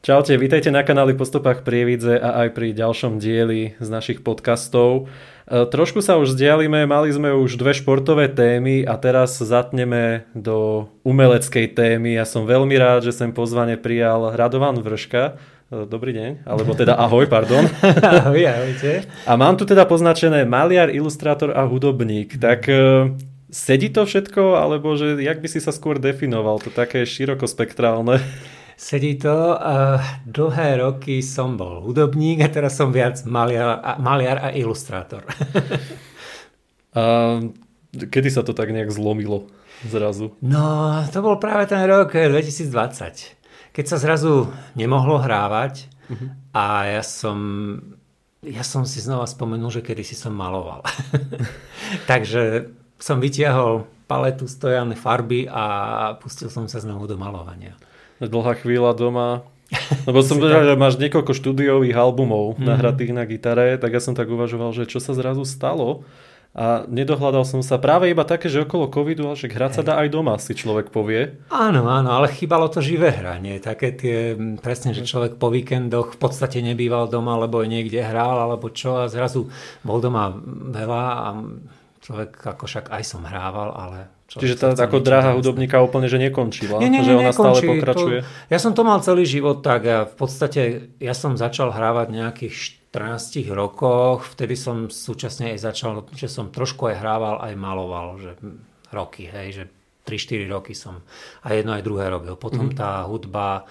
Čaute, vítajte na kanáli Postupách Prievidze a aj pri ďalšom dieli z našich podcastov. E, trošku sa už zdialime, mali sme už dve športové témy a teraz zatneme do umeleckej témy. Ja som veľmi rád, že sem pozvane prijal Radovan Vrška. E, dobrý deň, alebo teda ahoj, pardon. ahoj, ahojte. A mám tu teda poznačené maliar, ilustrátor a hudobník. Tak e, sedí to všetko, alebo že jak by si sa skôr definoval? To také širokospektrálne. Sedí to. Dlhé roky som bol hudobník a teraz som viac maliar a, maliar a ilustrátor. a kedy sa to tak nejak zlomilo zrazu? No, to bol práve ten rok 2020, keď sa zrazu nemohlo hrávať uh-huh. a ja som, ja som si znova spomenul, že kedy si som maloval. Takže som vytiahol paletu stojané farby a pustil som sa znovu do malovania dlhá chvíľa doma. Lebo som povedal, že máš niekoľko štúdiových albumov mm-hmm. nahratých na gitare, tak ja som tak uvažoval, že čo sa zrazu stalo. A nedohľadal som sa práve iba také, že okolo covidu, ale že hrať sa dá aj doma, si človek povie. Áno, áno, ale chýbalo to živé hranie. Také tie, presne, že človek po víkendoch v podstate nebýval doma, lebo niekde hral, alebo čo a zrazu bol doma veľa a človek ako však aj som hrával, ale čo Čiže tá ako dráha hudobníka úplne, že nekončila, nie, nie, nie, že ona nekončí. stále pokračuje. To, ja som to mal celý život tak a v podstate ja som začal hrávať nejakých 14 rokoch, vtedy som súčasne aj začal, že som trošku aj hrával, aj maloval, že roky, hej, že 3-4 roky som aj jedno aj druhé robil. Potom mm-hmm. tá hudba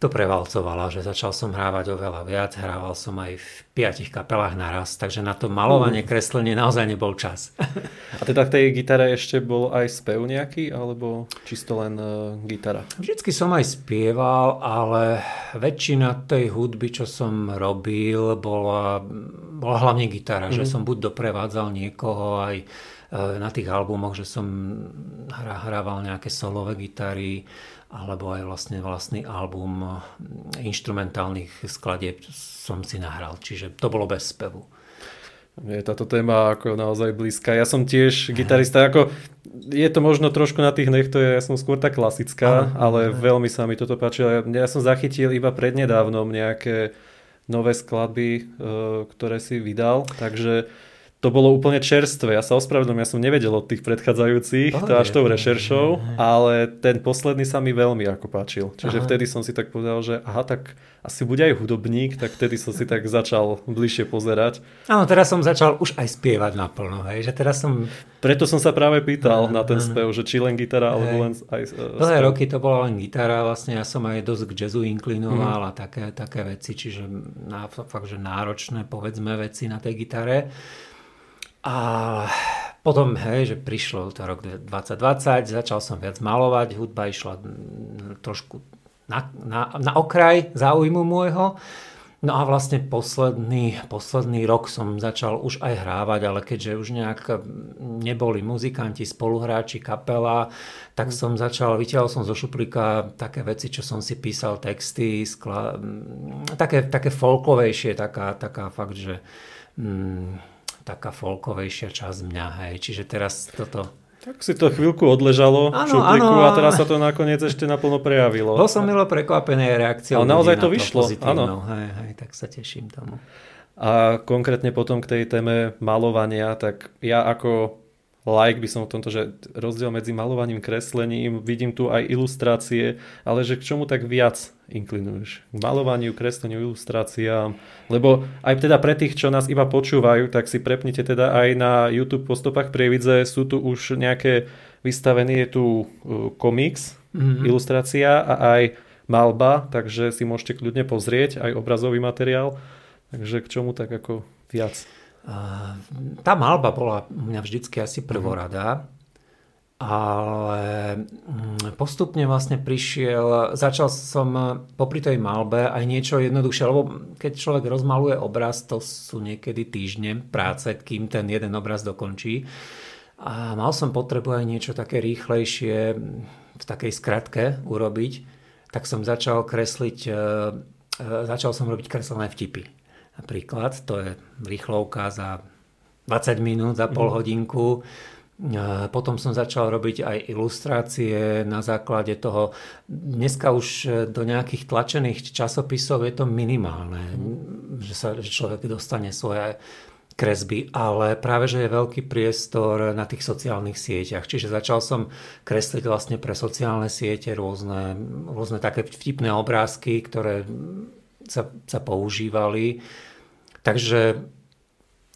to prevalcovala, že začal som hrávať oveľa viac, hrával som aj v piatich kapelách naraz, takže na to malovanie, kreslenie naozaj nebol čas. A teda k tej gitare ešte bol aj spev nejaký, alebo čisto len uh, gitara? Vždycky som aj spieval, ale väčšina tej hudby, čo som robil, bola, bola hlavne gitara, mm-hmm. že mhm. som buď doprevádzal niekoho aj uh, na tých albumoch, že som hrával nejaké solové gitary, alebo aj vlastne vlastný album instrumentálnych skladieb som si nahral, čiže to bolo bez spevu. Je táto téma ako naozaj blízka. Ja som tiež gitarista, ako je to možno trošku na tých nech, to je, ja som skôr tá klasická, ale aj. veľmi sa mi toto páčilo. Ja, som zachytil iba prednedávnom nejaké nové skladby, e, ktoré si vydal, takže to bolo úplne čerstvé. Ja sa ospravedlňujem, ja som nevedel od tých predchádzajúcich, to až tou rešeršou, ale ten posledný sa mi veľmi ako páčil. Čiže aha. vtedy som si tak povedal, že aha, tak asi bude aj hudobník, tak vtedy som si tak začal bližšie pozerať. Áno, teraz som začal už aj spievať naplno, hej, že teraz som... Preto som sa práve pýtal aha, na ten spev, že či len gitara, alebo len aj uh, Dlhé roky to bola len gitara, vlastne ja som aj dosť k jazzu inklinoval mm. a také, také veci, čiže na, fakt, že náročné, povedzme, veci na tej gitare. A potom, hej, že prišlo to rok 2020, začal som viac malovať, hudba išla trošku na, na, na okraj záujmu môjho. No a vlastne posledný, posledný rok som začal už aj hrávať, ale keďže už nejak neboli muzikanti, spoluhráči, kapela, tak som začal, vytiahol som zo šuplíka také veci, čo som si písal, texty, skla, také, také folkovejšie, taká, taká fakt, že... Mm, taká folkovejšia časť mňa, hej. Čiže teraz toto... Tak si to chvíľku odležalo ano, šuplíku a teraz sa to nakoniec ešte naplno prejavilo. Bol som milo prekvapený reakciou. Ale naozaj to na vyšlo, áno. Hej, hej, tak sa teším tomu. A konkrétne potom k tej téme malovania, tak ja ako like by som v tomto, že rozdiel medzi malovaním, kreslením, vidím tu aj ilustrácie, ale že k čomu tak viac inklinuješ? K malovaniu, kresleniu, ilustráciám, lebo aj teda pre tých, čo nás iba počúvajú, tak si prepnite teda aj na YouTube po stopách Prievidze, sú tu už nejaké vystavené, je tu uh, komiks, mm-hmm. ilustrácia a aj malba, takže si môžete kľudne pozrieť aj obrazový materiál, takže k čomu tak ako viac? Tá malba bola u mňa vždycky asi prvoradá. ale mm, postupne vlastne prišiel, začal som popri tej malbe aj niečo jednoduchšie, lebo keď človek rozmaluje obraz, to sú niekedy týždne práce, kým ten jeden obraz dokončí. A mal som potrebu aj niečo také rýchlejšie v takej skratke urobiť, tak som začal kresliť, e, e, začal som robiť kreslené vtipy. Napríklad, to je rýchlovka za 20 minút, za pol mhm. hodinku. Potom som začal robiť aj ilustrácie na základe toho. Dneska už do nejakých tlačených časopisov je to minimálne, že, sa, že človek dostane svoje kresby, ale práve, že je veľký priestor na tých sociálnych sieťach. Čiže začal som kresliť vlastne pre sociálne siete rôzne, rôzne také vtipné obrázky, ktoré sa, sa používali. Takže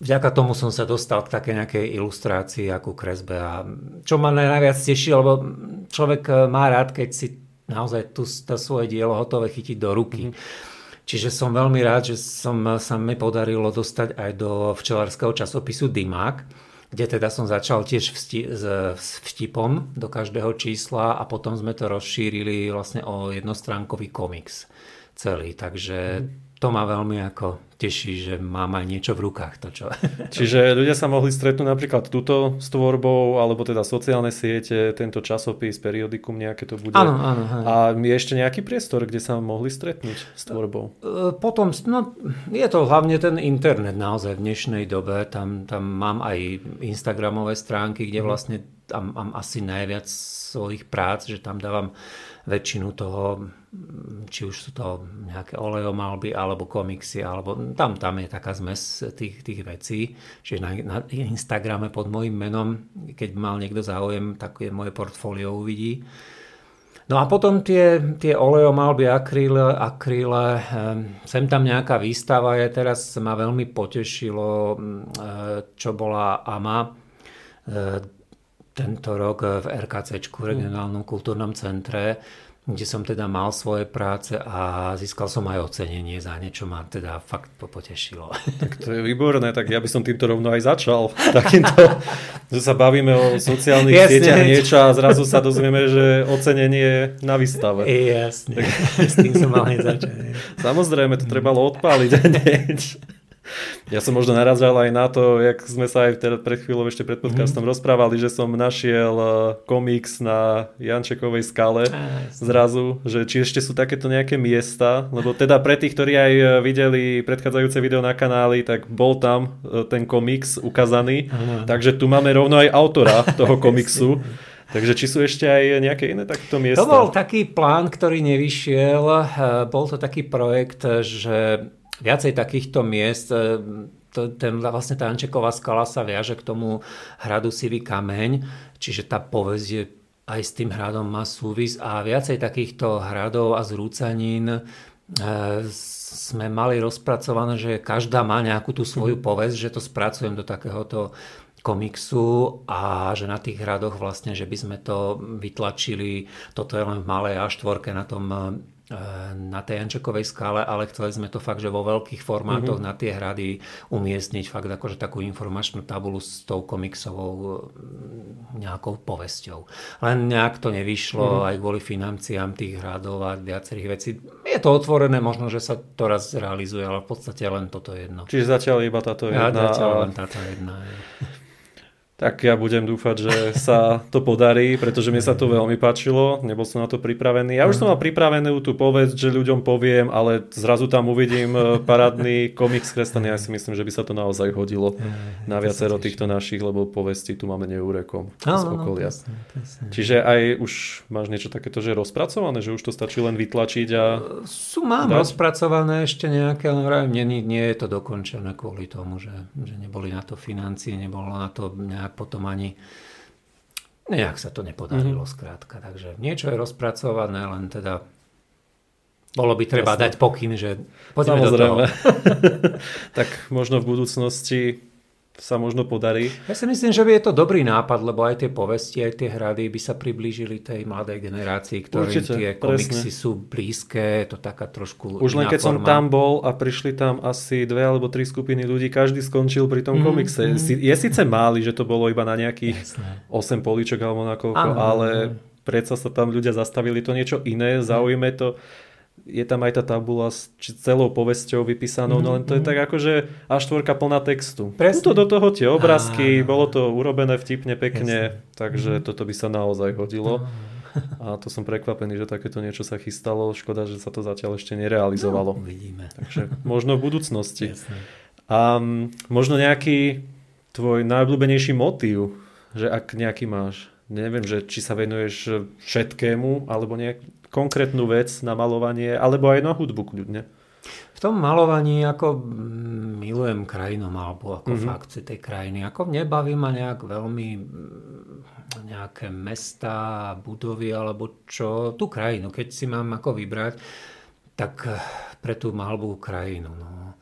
vďaka tomu som sa dostal k také nejakej ilustrácii ako kresbe. A čo ma najviac teší, lebo človek eh, má rád, keď si naozaj tu, to svoje dielo hotové chytiť do ruky. Mm-hmm. Čiže som veľmi rád, že som, sa mi podarilo dostať aj do včelárskeho časopisu Dimák, kde teda som začal tiež vsti- s vtipom do každého čísla a potom sme to rozšírili vlastne o jednostránkový komiks celý. Takže mm to ma veľmi ako teší, že mám aj niečo v rukách. To čo. Čiže ľudia sa mohli stretnúť napríklad túto s tvorbou, alebo teda sociálne siete, tento časopis, periodikum nejaké to bude. Áno, áno. A je ešte nejaký priestor, kde sa mohli stretnúť s tvorbou? E, potom, no, je to hlavne ten internet naozaj v dnešnej dobe. Tam, tam mám aj Instagramové stránky, kde mhm. vlastne tam mám asi najviac svojich prác, že tam dávam väčšinu toho, či už sú to nejaké olejomalby alebo komiksy, alebo tam, tam je taká zmes tých, tých vecí. Čiže na, na Instagrame pod môjim menom, keď mal niekto záujem, tak je moje portfólio uvidí. No a potom tie, tie olejomalby, akryle, akryle, sem tam nejaká výstava je, teraz ma veľmi potešilo, e, čo bola AMA, e, tento rok v RKC, hm. regionálnom kultúrnom centre, kde som teda mal svoje práce a získal som aj ocenenie za niečo ma teda fakt potešilo. Tak to je výborné, tak ja by som týmto rovno aj začal. Takýmto, že sa bavíme o sociálnych Jasne. sieťach niečo a zrazu sa dozvieme, že ocenenie na výstave. Jasne, tak... s tým som mal aj začať. Samozrejme, to trebalo odpáliť hneď. Ja som možno narazal aj na to, jak sme sa aj teda pred chvíľou ešte pred podcastom mm. rozprávali, že som našiel eh, komiks na Jančekovej skale ah, zrazu, že či ešte sú takéto nejaké miesta, lebo teda pre tých, ktorí aj eh, videli predchádzajúce video na kanáli, tak bol tam eh, ten komiks ukázaný, ah. takže tu máme rovno aj autora toho komiksu. Takže či sú ešte aj nejaké iné takto miesta? To bol taký plán, ktorý nevyšiel. Bol to taký projekt, že viacej takýchto miest. E, to, ten, vlastne tá Ančeková skala sa viaže k tomu hradu Sivý kameň, čiže tá povesť je aj s tým hradom má súvis a viacej takýchto hradov a zrúcanín e, sme mali rozpracované, že každá má nejakú tú svoju mhm. povesť, že to spracujem do takéhoto komiksu a že na tých hradoch vlastne, že by sme to vytlačili, toto je len v malej A4 na tom E, na tej Jančekovej skále, ale chceli sme to fakt, že vo veľkých formátoch mm-hmm. na tie hrady umiestniť fakt akože takú informačnú tabulu s tou komiksovou mm, nejakou povesťou. Len nejak to nevyšlo mm-hmm. aj kvôli financiám tých hradov a viacerých vecí. Je to otvorené, možno, že sa to raz realizuje, ale v podstate len toto jedno. Čiže zatiaľ iba táto jedna. Ja, zatiaľ len táto jedna. Je. Tak ja budem dúfať, že sa to podarí, pretože mi sa to veľmi páčilo, nebol som na to pripravený. Ja už som mal pripravenú tú povesť, že ľuďom poviem, ale zrazu tam uvidím e, parádny komiks kreslený. Ja si myslím, že by sa to naozaj hodilo na viacero týchto našich, lebo povesti tu máme neúrekom z okolia. Čiže aj už máš niečo takéto, že rozpracované, že už to stačí len vytlačiť a... Sú mám dať? rozpracované ešte nejaké, ale nie, nie je to dokončené kvôli tomu, že, že neboli na to financie, nebolo na to nejak nejak potom ani nejak sa to nepodarilo mm-hmm. skrátka. Takže niečo je rozpracované, len teda bolo by treba Jasne. dať pokyn, že poďme Samozrejme. do toho. tak možno v budúcnosti sa možno podarí. Ja si myslím, že je to dobrý nápad, lebo aj tie povesti, aj tie hrady by sa priblížili tej mladej generácii, ktorým Určite, tie komiksy presne. sú blízke, je to taká trošku Už len keď forma. som tam bol a prišli tam asi dve alebo tri skupiny ľudí, každý skončil pri tom mm, komikse. Mm. Je síce máli, že to bolo iba na nejakých Jasné. 8 poličok alebo na koľko, ano, ale predsa sa tam ľudia zastavili to niečo iné, zaujíme to je tam aj tá tabula s celou povesťou vypísanou, mm-hmm. no len to je mhm. tak akože A4 plná textu. Presne. to do toho tie obrázky, Áno. bolo to urobené vtipne, pekne, Jasne. takže mm-hmm. toto by sa naozaj hodilo. A to som prekvapený, že takéto niečo sa chystalo. Škoda, že sa to zatiaľ ešte nerealizovalo. No, vidíme. Takže možno v budúcnosti. Jasne. A možno nejaký tvoj najobľúbenejší motív, že ak nejaký máš, neviem, že či sa venuješ všetkému, alebo nejak, konkrétnu vec na malovanie, alebo aj na hudbu kľudne. V tom malovaní ako mm, milujem krajinu malbu, ako mm-hmm. fakt tej krajiny. Ako nebaví ma nejak veľmi mm, nejaké mesta, budovy alebo čo, tú krajinu. Keď si mám ako vybrať, tak eh, pre tú malbu krajinu, no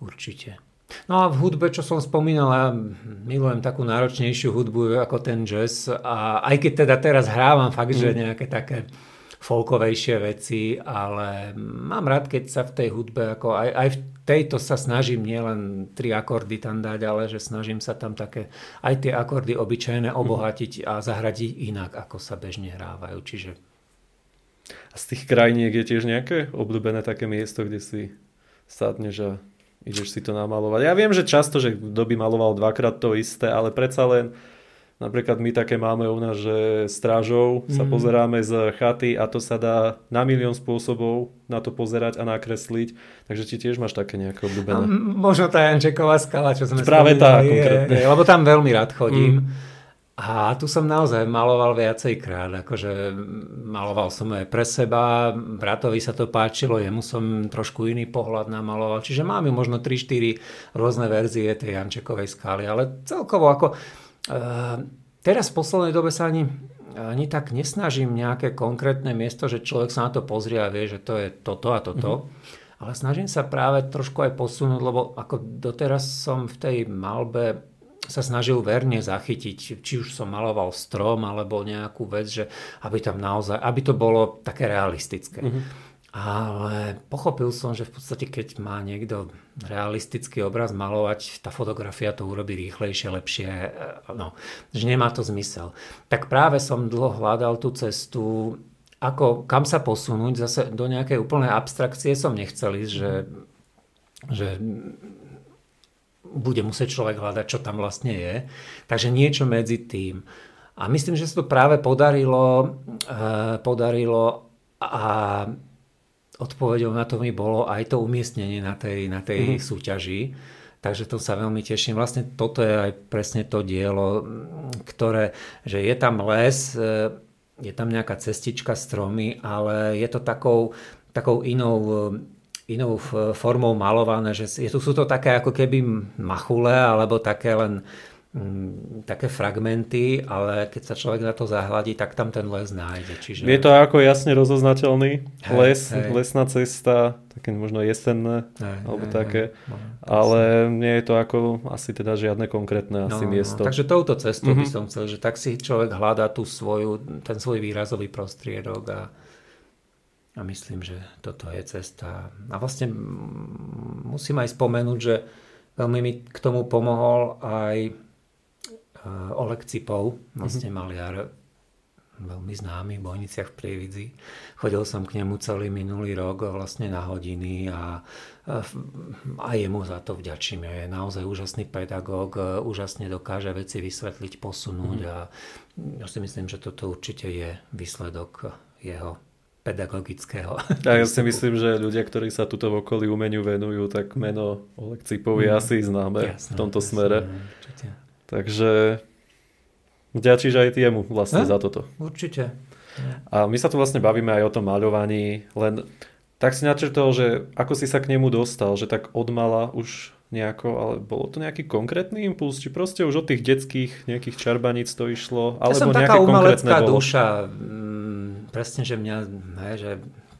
určite. No a v hudbe, čo som spomínal, ja milujem takú náročnejšiu hudbu ako ten jazz a aj keď teda teraz hrávam fakt, mm. že mhm. nejaké také folkovejšie veci, ale mám rád, keď sa v tej hudbe, ako aj, aj v tejto sa snažím nielen tri akordy tam dať, ale že snažím sa tam také aj tie akordy obyčajné mhm. obohatiť a zahradiť inak, ako sa bežne hrávajú. Čiže... A z tých krajiniek je tiež nejaké obľúbené také miesto, kde si sadneš a ideš si to namalovať. Ja viem, že často, že kto by maloval dvakrát to isté, ale predsa len Napríklad my také máme u nás, že strážou mm. sa mhm. pozeráme z chaty a to sa dá na milión spôsobov na to pozerať a nakresliť. Takže ti tiež máš také nejaké obľúbené. možno tá Jančeková skala, čo sme Práve tá, je, je, lebo tam veľmi rád chodím. Mm. A tu som naozaj maloval viacej krát, akože maloval som aj pre seba, bratovi sa to páčilo, jemu som trošku iný pohľad namaloval, čiže máme možno 3-4 rôzne verzie tej Jančekovej skály, ale celkovo ako teraz v poslednej dobe sa ani, ani tak nesnažím nejaké konkrétne miesto, že človek sa na to pozrie a vie, že to je toto a toto. Mm-hmm. Ale snažím sa práve trošku aj posunúť, lebo ako doteraz som v tej malbe sa snažil verne zachytiť, či už som maloval strom alebo nejakú vec, že aby tam naozaj, aby to bolo také realistické. Mm-hmm. Ale pochopil som, že v podstate keď má niekto realistický obraz malovať, tá fotografia to urobí rýchlejšie, lepšie, e, no, že nemá to zmysel. Tak práve som dlho hľadal tú cestu, ako, kam sa posunúť, zase do nejakej úplnej abstrakcie som nechcel ísť, že, že bude musieť človek hľadať, čo tam vlastne je. Takže niečo medzi tým. A myslím, že sa to práve podarilo, e, podarilo a odpovedou na to mi bolo aj to umiestnenie na tej, na tej mm-hmm. súťaži. Takže to sa veľmi teším. Vlastne toto je aj presne to dielo, ktoré, že je tam les, e, je tam nejaká cestička, stromy, ale je to takou, takou inou, inou formou malované, že je, sú to také ako keby machule, alebo také len také fragmenty, ale keď sa človek na to zahľadí, tak tam ten les nájde. Čiže... Je to ako jasne rozoznateľný hej, les, hej. lesná cesta, také možno jesenné, hej, alebo hej, také, hej, no, ale nie je to ako asi teda žiadne konkrétne asi no, no miesto. No, takže touto cestou mm-hmm. by mhm. som chcel, že tak si človek hľadá tú svoju, ten svoj výrazový prostriedok a, a myslím, že toto je cesta. A vlastne musím aj spomenúť, že veľmi mi k tomu pomohol aj Oleg Cipov, vlastne mm-hmm. maliar veľmi známy v Bojniciach v Prievidzi. Chodil som k nemu celý minulý rok vlastne na hodiny a, a jemu za to vďačím. Je naozaj úžasný pedagóg, úžasne dokáže veci vysvetliť, posunúť mm. a ja si myslím, že toto určite je výsledok jeho pedagogického. A ja si myslím, že ľudia, ktorí sa tuto v okolí umeniu venujú, tak meno Oleg Cipov je mm. asi známe jasné, v tomto jasné, smere. Takže vďačíš aj jemu vlastne ja? za toto. Určite. A my sa tu vlastne bavíme aj o tom maľovaní, len tak si načrtol, že ako si sa k nemu dostal, že tak odmala už nejako, ale bolo to nejaký konkrétny impuls, či proste už od tých detských nejakých čarbaníc to išlo, alebo ja som taká umelecká duša, mm, presne, že mňa, ne, že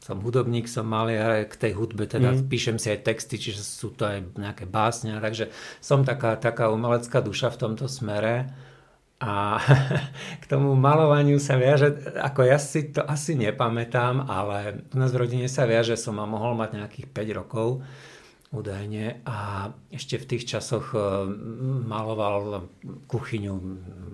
som hudobník, som maliar, k tej hudbe teda mm. píšem si aj texty, čiže sú to aj nejaké básne, takže som taká, taká umelecká duša v tomto smere. A k tomu malovaniu sa viaže, ako ja si to asi nepamätám, ale u nás v rodine sa viaže, som mohol mať nejakých 5 rokov údajne a ešte v tých časoch e, maloval kuchyňu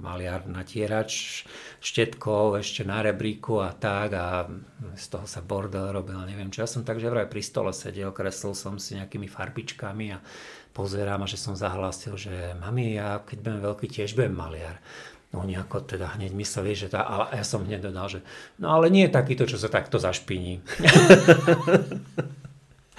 maliar natierač štetkou ešte na rebríku a tak a z toho sa bordel robil, neviem čo. Ja som takže vraj pri stole sedel, kreslil som si nejakými farbičkami a pozerám a že som zahlásil, že mami, ja keď budem veľký, tiež budem maliar. Oni ako teda hneď mysleli, že tá, ale ja som hneď dodal, že no ale nie je takýto, čo sa takto zašpiní.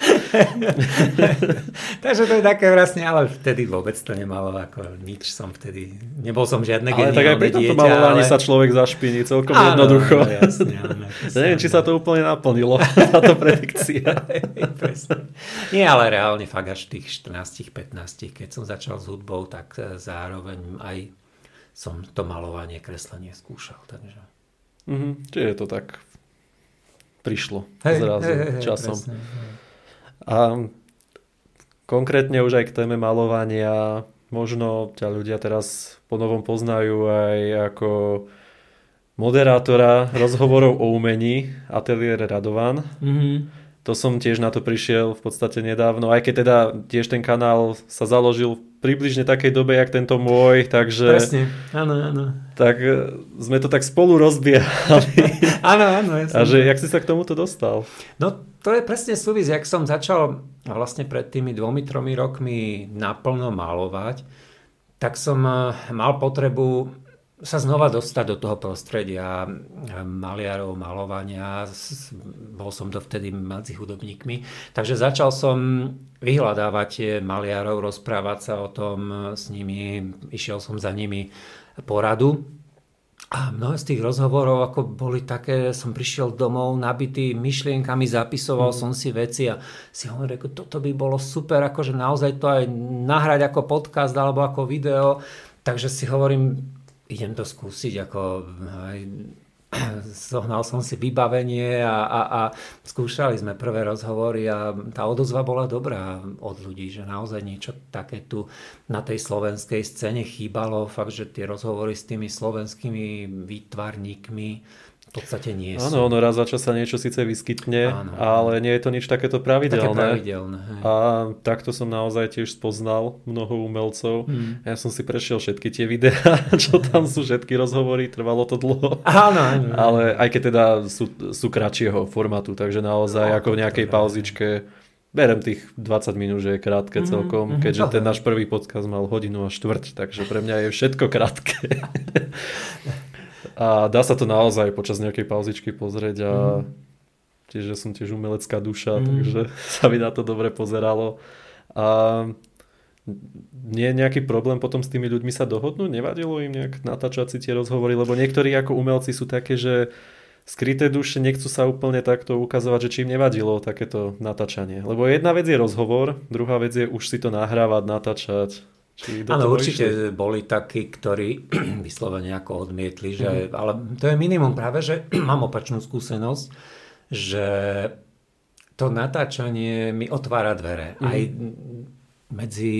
Takže to je také vlastne, ale vtedy vôbec to nemalo ako nič som vtedy, nebol som žiadne Ale tak aj pri tomto malovaní ale... sa človek zašpiní celkom áno, jednoducho. No, jasne, áno, Neviem, či sa to úplne naplnilo, táto predikcia. Nie, ale reálne fakt až tých 14-15, keď som začal s hudbou, tak e, zároveň aj som to malovanie, kreslenie skúšal. Takže... Mm-hmm, čiže to tak prišlo hej, zrazu hej, hej, časom. Presne, hej. A konkrétne už aj k téme malovania, možno ťa ľudia teraz po novom poznajú aj ako moderátora rozhovorov o umení Atelier Radovan. Mm-hmm. To som tiež na to prišiel v podstate nedávno, aj keď teda tiež ten kanál sa založil približne takej dobe, jak tento môj, takže... Presne, áno, áno. Tak e, sme to tak spolu rozbiehali. áno, áno. Ja A že, jak si sa k tomuto dostal? No, to je presne súvis, jak som začal vlastne pred tými dvomi, tromi rokmi naplno malovať, tak som e, mal potrebu sa znova dostať do toho prostredia maliarov, malovania. Bol som to vtedy medzi hudobníkmi. Takže začal som vyhľadávať tie maliarov, rozprávať sa o tom s nimi. Išiel som za nimi poradu. A mnohé z tých rozhovorov ako boli také, som prišiel domov nabitý myšlienkami, zapisoval mm. som si veci a si hovoril, že toto by bolo super, akože naozaj to aj nahrať ako podcast alebo ako video. Takže si hovorím, idem to skúsiť, ako aj, zohnal som si vybavenie a, a, a skúšali sme prvé rozhovory a tá odozva bola dobrá od ľudí, že naozaj niečo také tu na tej slovenskej scéne chýbalo, fakt, že tie rozhovory s tými slovenskými výtvarníkmi v podstate nie sú. Áno, ono raz za čas sa niečo síce vyskytne, áno, ale nie je to nič takéto pravidelné. Také pravidelné hej. A takto som naozaj tiež spoznal mnoho umelcov. Hmm. Ja som si prešiel všetky tie videá, čo tam sú, všetky rozhovory, trvalo to dlho. Áno, áno. Ale aj keď teda sú, sú kratšieho formátu, takže naozaj no, ako v nejakej pauzičke berem tých 20 minút, že je krátke mm, celkom, mm, keďže ten náš prvý podcast mal hodinu a štvrť, takže pre mňa je všetko krátke. A dá sa to naozaj počas nejakej pauzičky pozrieť a mm. tiež som tiež umelecká duša, mm. takže sa mi na to dobre pozeralo. A nie je nejaký problém potom s tými ľuďmi sa dohodnúť? Nevadilo im nejak natáčať si tie rozhovory? Lebo niektorí ako umelci sú také, že skryté duše nechcú sa úplne takto ukazovať, že či im nevadilo takéto natáčanie. Lebo jedna vec je rozhovor, druhá vec je už si to nahrávať, natáčať. Áno, určite išli? boli takí, ktorí vyslovene ako odmietli, že, mm. ale to je minimum práve, že mám opačnú skúsenosť, že to natáčanie mi otvára dvere. Mm. Aj medzi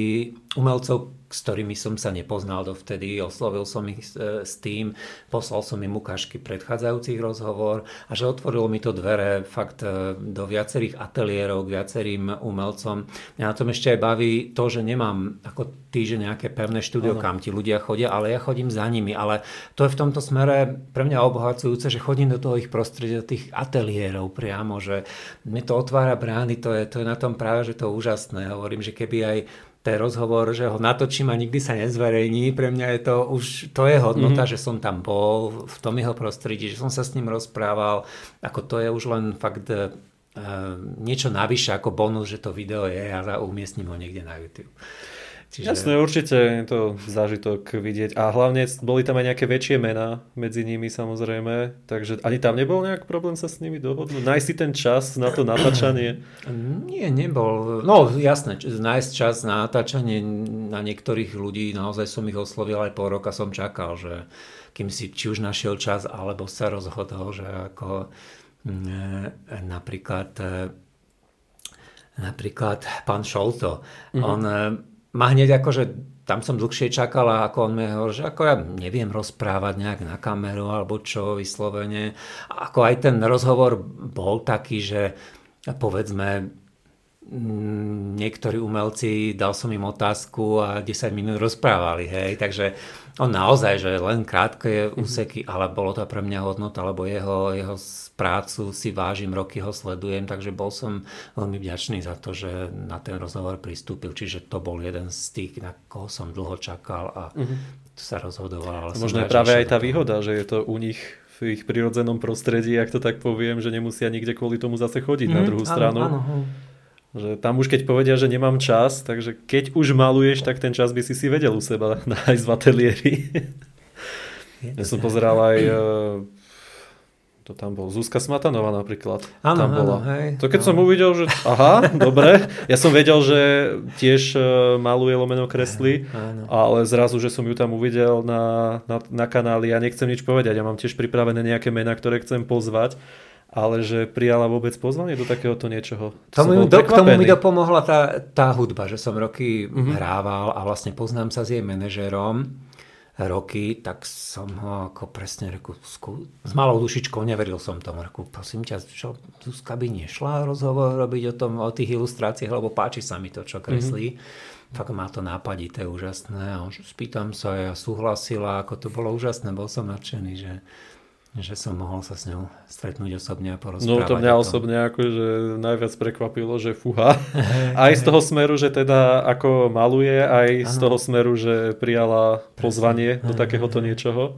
umelcov, s ktorými som sa nepoznal dovtedy. Oslovil som ich e, s tým, poslal som im ukážky predchádzajúcich rozhovor a že otvorilo mi to dvere fakt e, do viacerých ateliérov, k viacerým umelcom. Mňa na tom ešte aj baví to, že nemám ako ty, že nejaké pevné štúdio, kam ti ľudia chodia, ale ja chodím za nimi. Ale to je v tomto smere pre mňa obohacujúce, že chodím do toho ich prostredia, do tých ateliérov priamo, že mi to otvára brány, to je, to je na tom práve, že to úžasné. Hovorím, že keby aj ten rozhovor, že ho natočím a nikdy sa nezverejní. Pre mňa je to už, to je hodnota, mm-hmm. že som tam bol v tom jeho prostredí, že som sa s ním rozprával. Ako to je už len fakt uh, niečo navyše ako bonus, že to video je a umiestním ho niekde na YouTube. Čiže... Jasné, určite je to zážitok vidieť. A hlavne boli tam aj nejaké väčšie mená medzi nimi samozrejme, takže ani tam nebol nejak problém sa s nimi dohodnúť? Nájsť si ten čas na to natáčanie? Nie, nebol. No jasné, nájsť čas na natáčanie na niektorých ľudí, naozaj som ich oslovil aj pol roka som čakal, že kým si či už našiel čas, alebo sa rozhodol, že ako napríklad napríklad pán Šolto. Mm-hmm. On má hneď akože tam som dlhšie čakal a ako on mi hovoril, že ako ja neviem rozprávať nejak na kameru alebo čo vyslovene. Ako aj ten rozhovor bol taký, že povedzme mm, niektorí umelci, dal som im otázku a 10 minút rozprávali, hej, takže on naozaj, že len krátke úseky, ale bolo to pre mňa hodnota, lebo jeho, jeho prácu si vážim, roky ho sledujem, takže bol som veľmi vďačný za to, že na ten rozhovor pristúpil, čiže to bol jeden z tých, na koho som dlho čakal a uh-huh. sa rozhodoval. Ale Možno je práve aj tá výhoda, že je to u nich v ich prirodzenom prostredí, ak to tak poviem, že nemusia nikde kvôli tomu zase chodiť mm, na mhm. druhú áno, stranu. Áno. Že tam už keď povedia, že nemám čas, takže keď už maluješ, tak ten čas by si si vedel u seba nájsť v ateliéri. Ja som pozeral aj to tam bol Zuzka Smatanová napríklad. Áno, tam bola. Áno, hej, to keď áno. som uvidel, že aha, dobre, ja som vedel, že tiež e, maluje lomeno kresly, áno. ale zrazu, že som ju tam uvidel na, na, na kanáli, ja nechcem nič povedať, ja mám tiež pripravené nejaké mená, ktoré chcem pozvať, ale že prijala vôbec pozvanie do takéhoto niečoho. To tomu, do, k tomu mi dopomohla tá, tá hudba, že som roky mm-hmm. hrával a vlastne poznám sa s jej manažérom roky, tak som ho ako presne reku, skú... s malou dušičkou neveril som tomu. Reku, prosím ťa, čo Zuzka by nešla rozhovor robiť o, tom, o tých ilustráciách, lebo páči sa mi to, čo kreslí. Mm-hmm. Fakt má to nápadité, úžasné. A už spýtam sa, ja súhlasila, ako to bolo úžasné, bol som nadšený, že že som mohol sa s ňou stretnúť osobne a porozprávať. No to mňa osobne akože najviac prekvapilo, že fúha. aj z toho smeru, že teda ako maluje, aj ano. z toho smeru, že prijala pozvanie Presne. do takéhoto niečoho.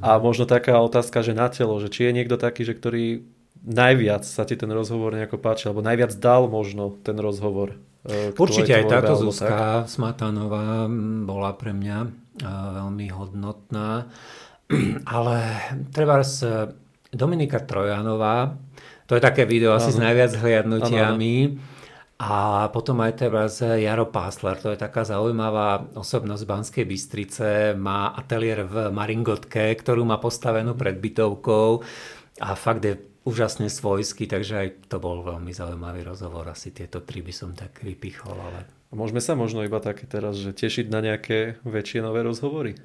A možno taká otázka, že na telo, že či je niekto taký, že ktorý najviac sa ti ten rozhovor nejako páči, alebo najviac dal možno ten rozhovor. E, Určite aj táto Zuzka Smatanová bola pre mňa e, veľmi hodnotná. Ale treba z Dominika Trojanová, to je také video asi s najviac hliadnutiami. A potom aj treba z Jaro Pásler, to je taká zaujímavá osobnosť Banskej Bystrice, má ateliér v Maringotke, ktorú má postavenú pred bytovkou a fakt je úžasne svojský, takže aj to bol veľmi zaujímavý rozhovor. Asi tieto tri by som tak vypichol. Ale... Môžeme sa možno iba také teraz, že tešiť na nejaké väčšie nové rozhovory?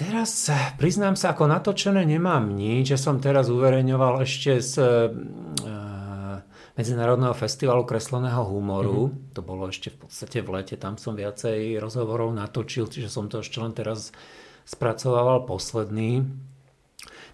Teraz priznám sa, ako natočené nemám nič, že som teraz uverejňoval ešte z e, Medzinárodného festivalu kresleného humoru. Mm-hmm. To bolo ešte v podstate v lete, tam som viacej rozhovorov natočil, čiže som to ešte len teraz spracovával posledný.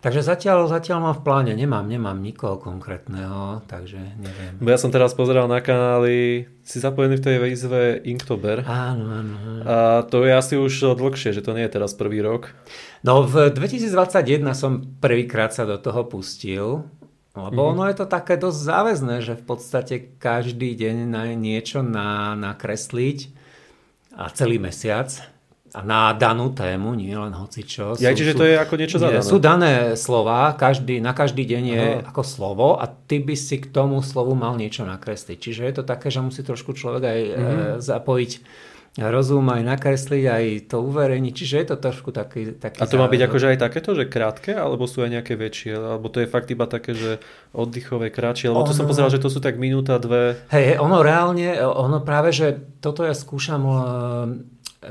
Takže zatiaľ, zatiaľ mám v pláne, nemám, nemám nikoho konkrétneho, takže neviem. Ja som teraz pozeral na kanály, si zapojený v tej výzve Inktober. Áno, áno. A to je asi už dlhšie, že to nie je teraz prvý rok. No v 2021 som prvýkrát sa do toho pustil, lebo mm-hmm. ono je to také dosť záväzné, že v podstate každý deň na niečo na, nakresliť a celý mesiac na danú tému, nie len hocičo. Ja, sú, čiže sú, to je ako niečo zadané. Sú dané slova, každý, na každý deň je Aha. ako slovo a ty by si k tomu slovu mal niečo nakresliť. Čiže je to také, že musí trošku človek aj mm-hmm. e, zapojiť rozum, aj nakresliť, aj to uverejniť. Čiže je to trošku taký... taký a to má byť akože aj takéto, že krátke, alebo sú aj nejaké väčšie? Alebo to je fakt iba také, že oddychové, kratšie? Lebo ono... to som pozeral, že to sú tak minúta, dve... Hej, ono reálne, ono práve, že toto ja skúšam e,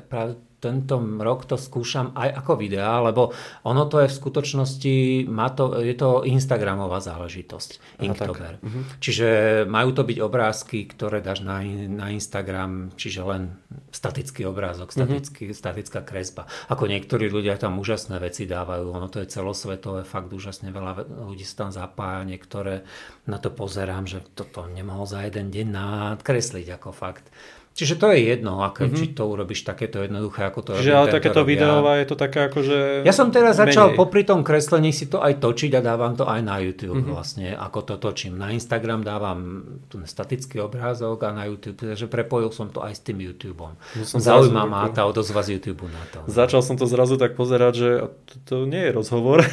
práve tento rok to skúšam aj ako videa, lebo ono to je v skutočnosti, má to, je to Instagramová záležitosť, Inktober. Uh-huh. Čiže majú to byť obrázky, ktoré dáš na, na Instagram, čiže len statický obrázok, mhm. statický, uh-huh. statická kresba. Ako niektorí ľudia tam úžasné veci dávajú, ono to je celosvetové, fakt úžasne veľa ľudí sa tam zapája, niektoré na to pozerám, že toto nemohol za jeden deň nakresliť ako fakt. Čiže to je jedno, ako, mm-hmm. či to urobíš takéto jednoduché, ako to Čiže ale takéto videová je to také ako, že... Ja som teraz menej. začal popri tom kreslení si to aj točiť a dávam to aj na YouTube mm-hmm. vlastne, ako to točím. Na Instagram dávam statický obrázok a na YouTube, takže prepojil som to aj s tým YouTubeom. No Zaujíma ma tá odozva z YouTube na to. Začal som to zrazu tak pozerať, že to, to nie je rozhovor.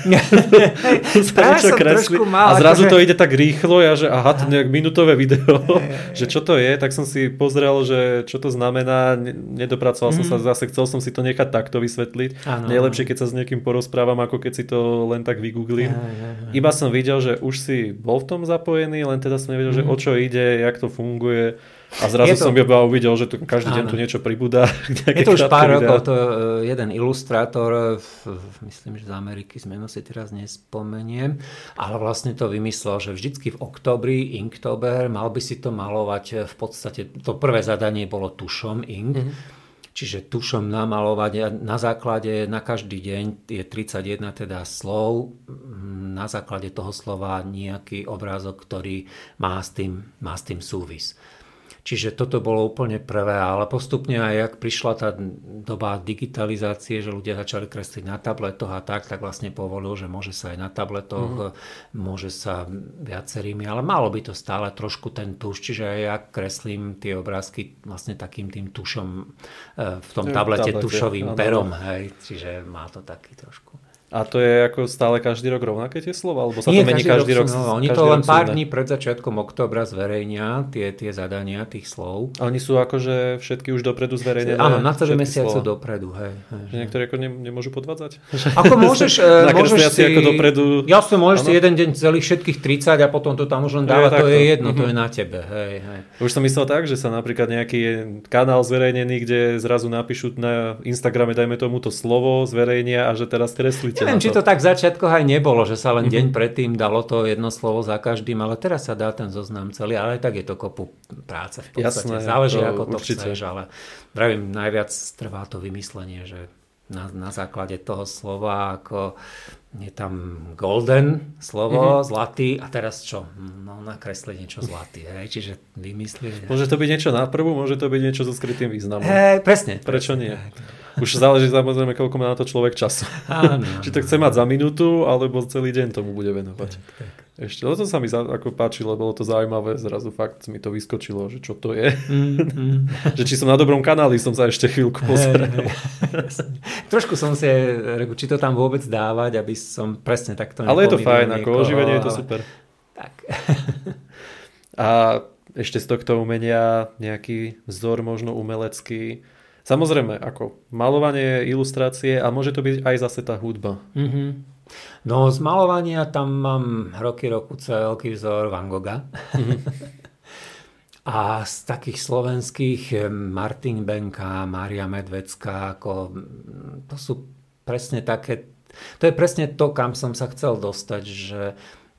som kresli, mal, a zrazu akože... to ide tak rýchlo, ja že aha, to nejak minútové video, že čo to je, tak som si pozrel, že čo to znamená, nedopracoval mm. som sa mhm. zase, chcel som si to nechať takto vysvetliť. Ano. Najlepšie, keď sa s niekým porozprávam, ako keď si to len tak vygooglím. Ja, ja, ja. Iba som videl, že už si bol v tom zapojený, len teda som nevedel, mm. že o čo ide, jak to funguje. A zrazu to... som iba uvidel, že tu každý deň tu niečo pribúda. Je to už pár videa. rokov, to e, jeden ilustrátor, myslím, že z Ameriky, z meno si teraz nespomeniem, ale vlastne to vymyslel, že vždycky v oktobri, Inktober, mal by si to malovať e, v podstate, to prvé zadanie bolo tušom ink, mm-hmm. Čiže tušom namalovať na základe, na každý deň je 31 teda slov, na základe toho slova nejaký obrázok, ktorý má s tým, má s tým súvis. Čiže toto bolo úplne prvé, ale postupne aj jak prišla tá doba digitalizácie, že ľudia začali kresliť na tabletoch a tak, tak vlastne povolil, že môže sa aj na tabletoch, mm. môže sa viacerými, ale malo by to stále trošku ten tuš, čiže aj ja kreslím tie obrázky vlastne takým tým tušom e, v tom tablete, tablete tušovým perom, hej, čiže má to taký trošku. A to je ako stále každý rok rovnaké tie slova? Alebo sa Nie, to mení každý, každý rok? rok oni to len pár dní pred začiatkom oktobra zverejnia tie, tie zadania tých slov. A oni sú akože všetky už dopredu zverejnené? Áno, na celý mesiacu dopredu. Hej, hej, že niektorí ako ne, nemôžu podvádzať? Ako môžeš, e, môžeš si... ako dopredu... Jasne, môžeš ano? si jeden deň celých všetkých 30 a potom to tam už len dávať, to je jedno, to je mhm. na tebe. Hej, hej. Už som myslel tak, že sa napríklad nejaký kanál zverejnený, kde zrazu napíšu na Instagrame, dajme tomu to slovo, zverejnia a že teraz kreslíte. Neviem, či to tak zač- začiatkoch aj nebolo, že sa len deň mhm. predtým dalo to jedno slovo za každým, ale teraz sa dá ten zoznam celý, ale aj tak je to kopu práce v podstate. Jasné, Záleží, to ako to určite. chceš, ale vravím, najviac trvá to vymyslenie, že na, na základe toho slova, ako je tam golden slovo, mm-hmm. zlatý a teraz čo? No nakresliť niečo zlatý, hej? čiže vymyslieť. Môže to byť niečo na prvú, môže to byť niečo so skrytým významom. Hej, presne. Prečo presne, nie? Hej. Už záleží samozrejme, koľko má na to človek času. Áno, Či to chce mať za minútu, alebo celý deň tomu bude venovať. Tak, tak. Ešte, to sa mi za, ako páčilo, bolo to zaujímavé, zrazu fakt mi to vyskočilo, že čo to je. Mm, mm. že či som na dobrom kanáli, som sa ešte chvíľku pozeral. Hey, hey. Trošku som si reku, či to tam vôbec dávať, aby som presne takto Ale je to fajn, niekoho, ako oživenie je to super. Tak. A ešte z tohto umenia nejaký vzor možno umelecký, Samozrejme, ako malovanie, ilustrácie a môže to byť aj zase tá hudba. Mm-hmm. No z malovania tam mám roky roku veľký vzor Van Gogha. Mm-hmm. a z takých slovenských eh, Martin Benka, Mária Medvecká, ako, mm, to sú presne také, to je presne to, kam som sa chcel dostať, že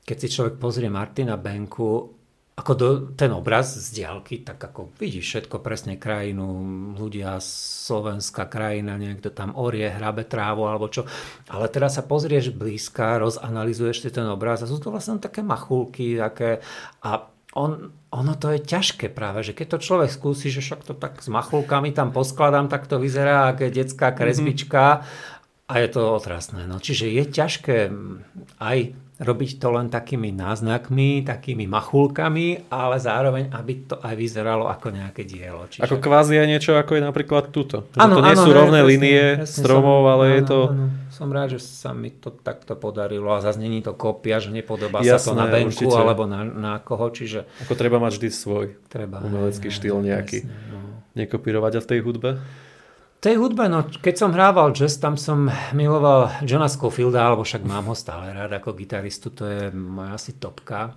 keď si človek pozrie Martina Benku, ako do, ten obraz z diálky, tak ako vidíš všetko presne krajinu, ľudia, slovenská krajina, niekto tam orie, hrabe trávu alebo čo. Ale teraz sa pozrieš blízka, rozanalizuješ si ten obraz a sú to vlastne také machulky, také a on, ono to je ťažké práve, že keď to človek skúsi, že však to tak s machulkami tam poskladám, tak to vyzerá ako detská kresbička mm-hmm. a je to otrasné. No, čiže je ťažké aj robiť to len takými náznakmi, takými machulkami, ale zároveň, aby to aj vyzeralo ako nejaké dielo. Čiže... Ako kvázi aj niečo, ako je napríklad tuto. Ano, to nie ano, sú rovné presne, linie presne stromov, som, ale ano, je to... Ano. Som rád, že sa mi to takto podarilo a zase není to kopia, že nepodobá Jasné, sa to na benku určite. alebo na, na koho, čiže... Ako treba mať vždy svoj treba, umelecký aj, štýl nejaký. Jasne, no. Nekopírovať a v tej hudbe? Tej hudbe, no keď som hrával jazz, tam som miloval Johna Scofielda, alebo však mám ho stále rád ako gitaristu, to je moja asi topka.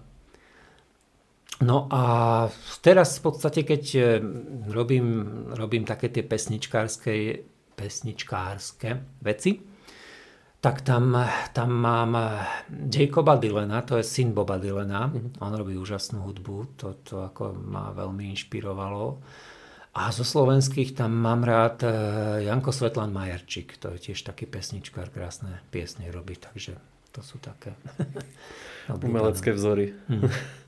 No a teraz v podstate, keď eh, robím, robím také tie pesničkárske, pesničkárske veci, tak tam, tam mám Jacoba Dylena, to je syn Boba Dylena. Mm-hmm. On robí úžasnú hudbu, to, to ako ma veľmi inšpirovalo. A zo slovenských tam mám rád e, Janko Svetlan Majerčík. To je tiež taký pesničkár, krásne piesne robí, takže to sú také umelecké vzory. Hmm.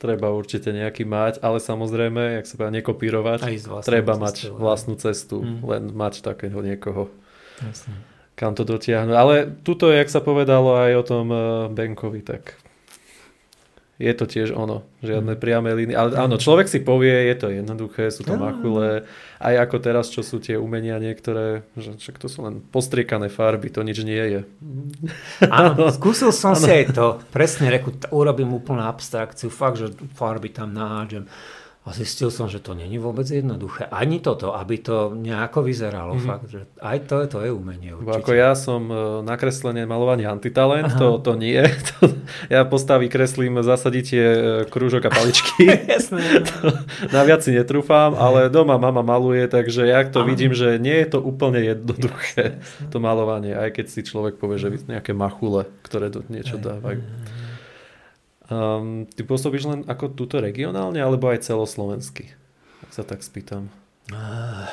treba určite nejaký mať, ale samozrejme, jak sa povedal, nekopírovať, treba mať cestu, vlastnú cestu, hmm. len mať takého niekoho. Jasne. Kam to dotiahnuť. Ale tuto, jak sa povedalo aj o tom e, Benkovi, tak je to tiež ono, žiadne mm. priame línie. Ale áno, človek si povie, je to jednoduché, sú to machule, aj ako teraz, čo sú tie umenia niektoré, že však to sú len postriekané farby, to nič nie je. Áno, skúsil som ano. si aj to, presne reku, urobím úplnú abstrakciu, fakt, že farby tam nahádžem. A zistil som, že to není vôbec jednoduché. Ani toto, aby to nejako vyzeralo. Mm-hmm. Fakt, že aj to, to je umenie určite. Ako ja som e, nakreslenie malovanie antitalent, to, to nie. To, ja postavy kreslím zasaditie krúžok a paličky. Jasné. Na viac si netrúfam, ale doma mama maluje, takže ja to Aha. vidím, že nie je to úplne jednoduché to malovanie, aj keď si človek povie, že nejaké machule, ktoré do niečo dávajú. Um, ty pôsobíš len ako túto regionálne, alebo aj celoslovensky? Ak sa tak spýtam.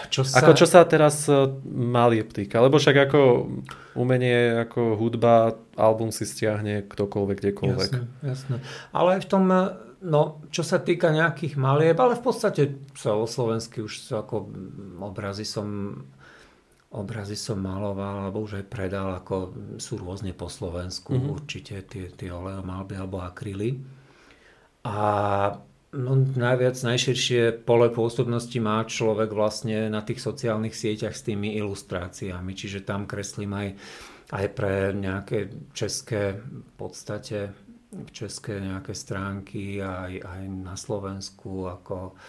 Čo sa... Ako čo sa teraz uh, mali týka? Lebo však ako umenie, ako hudba, album si stiahne ktokoľvek, kdekoľvek. Jasné, jasné. Ale aj v tom, uh, no, čo sa týka nejakých malieb, ale v podstate celoslovensky už ako obrazy som obrazy som maloval, alebo už aj predal, ako sú rôzne po Slovensku, mm-hmm. určite tie, tie oleomalby alebo akryly. A no, najviac, najširšie pole pôsobnosti má človek vlastne na tých sociálnych sieťach s tými ilustráciami, čiže tam kreslím aj, aj pre nejaké české v podstate české nejaké stránky aj, aj na Slovensku ako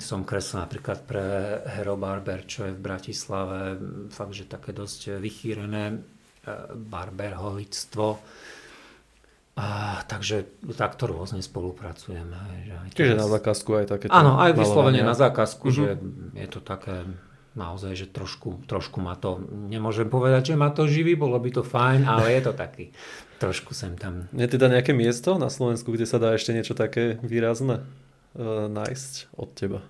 som kreslil napríklad pre Hero Barber, čo je v Bratislave, fakt, že také dosť vychýrené e, barberholictvo. A, takže takto rôzne spolupracujeme. Že aj Čiže na zákazku aj také. Áno, aj vyslovene na zákazku, mm-hmm. že je to také naozaj, že trošku, trošku ma to, nemôžem povedať, že ma to živí, bolo by to fajn, ale je to taký, trošku sem tam. Je teda nejaké miesto na Slovensku, kde sa dá ešte niečo také výrazné? Uh, nájsť od teba?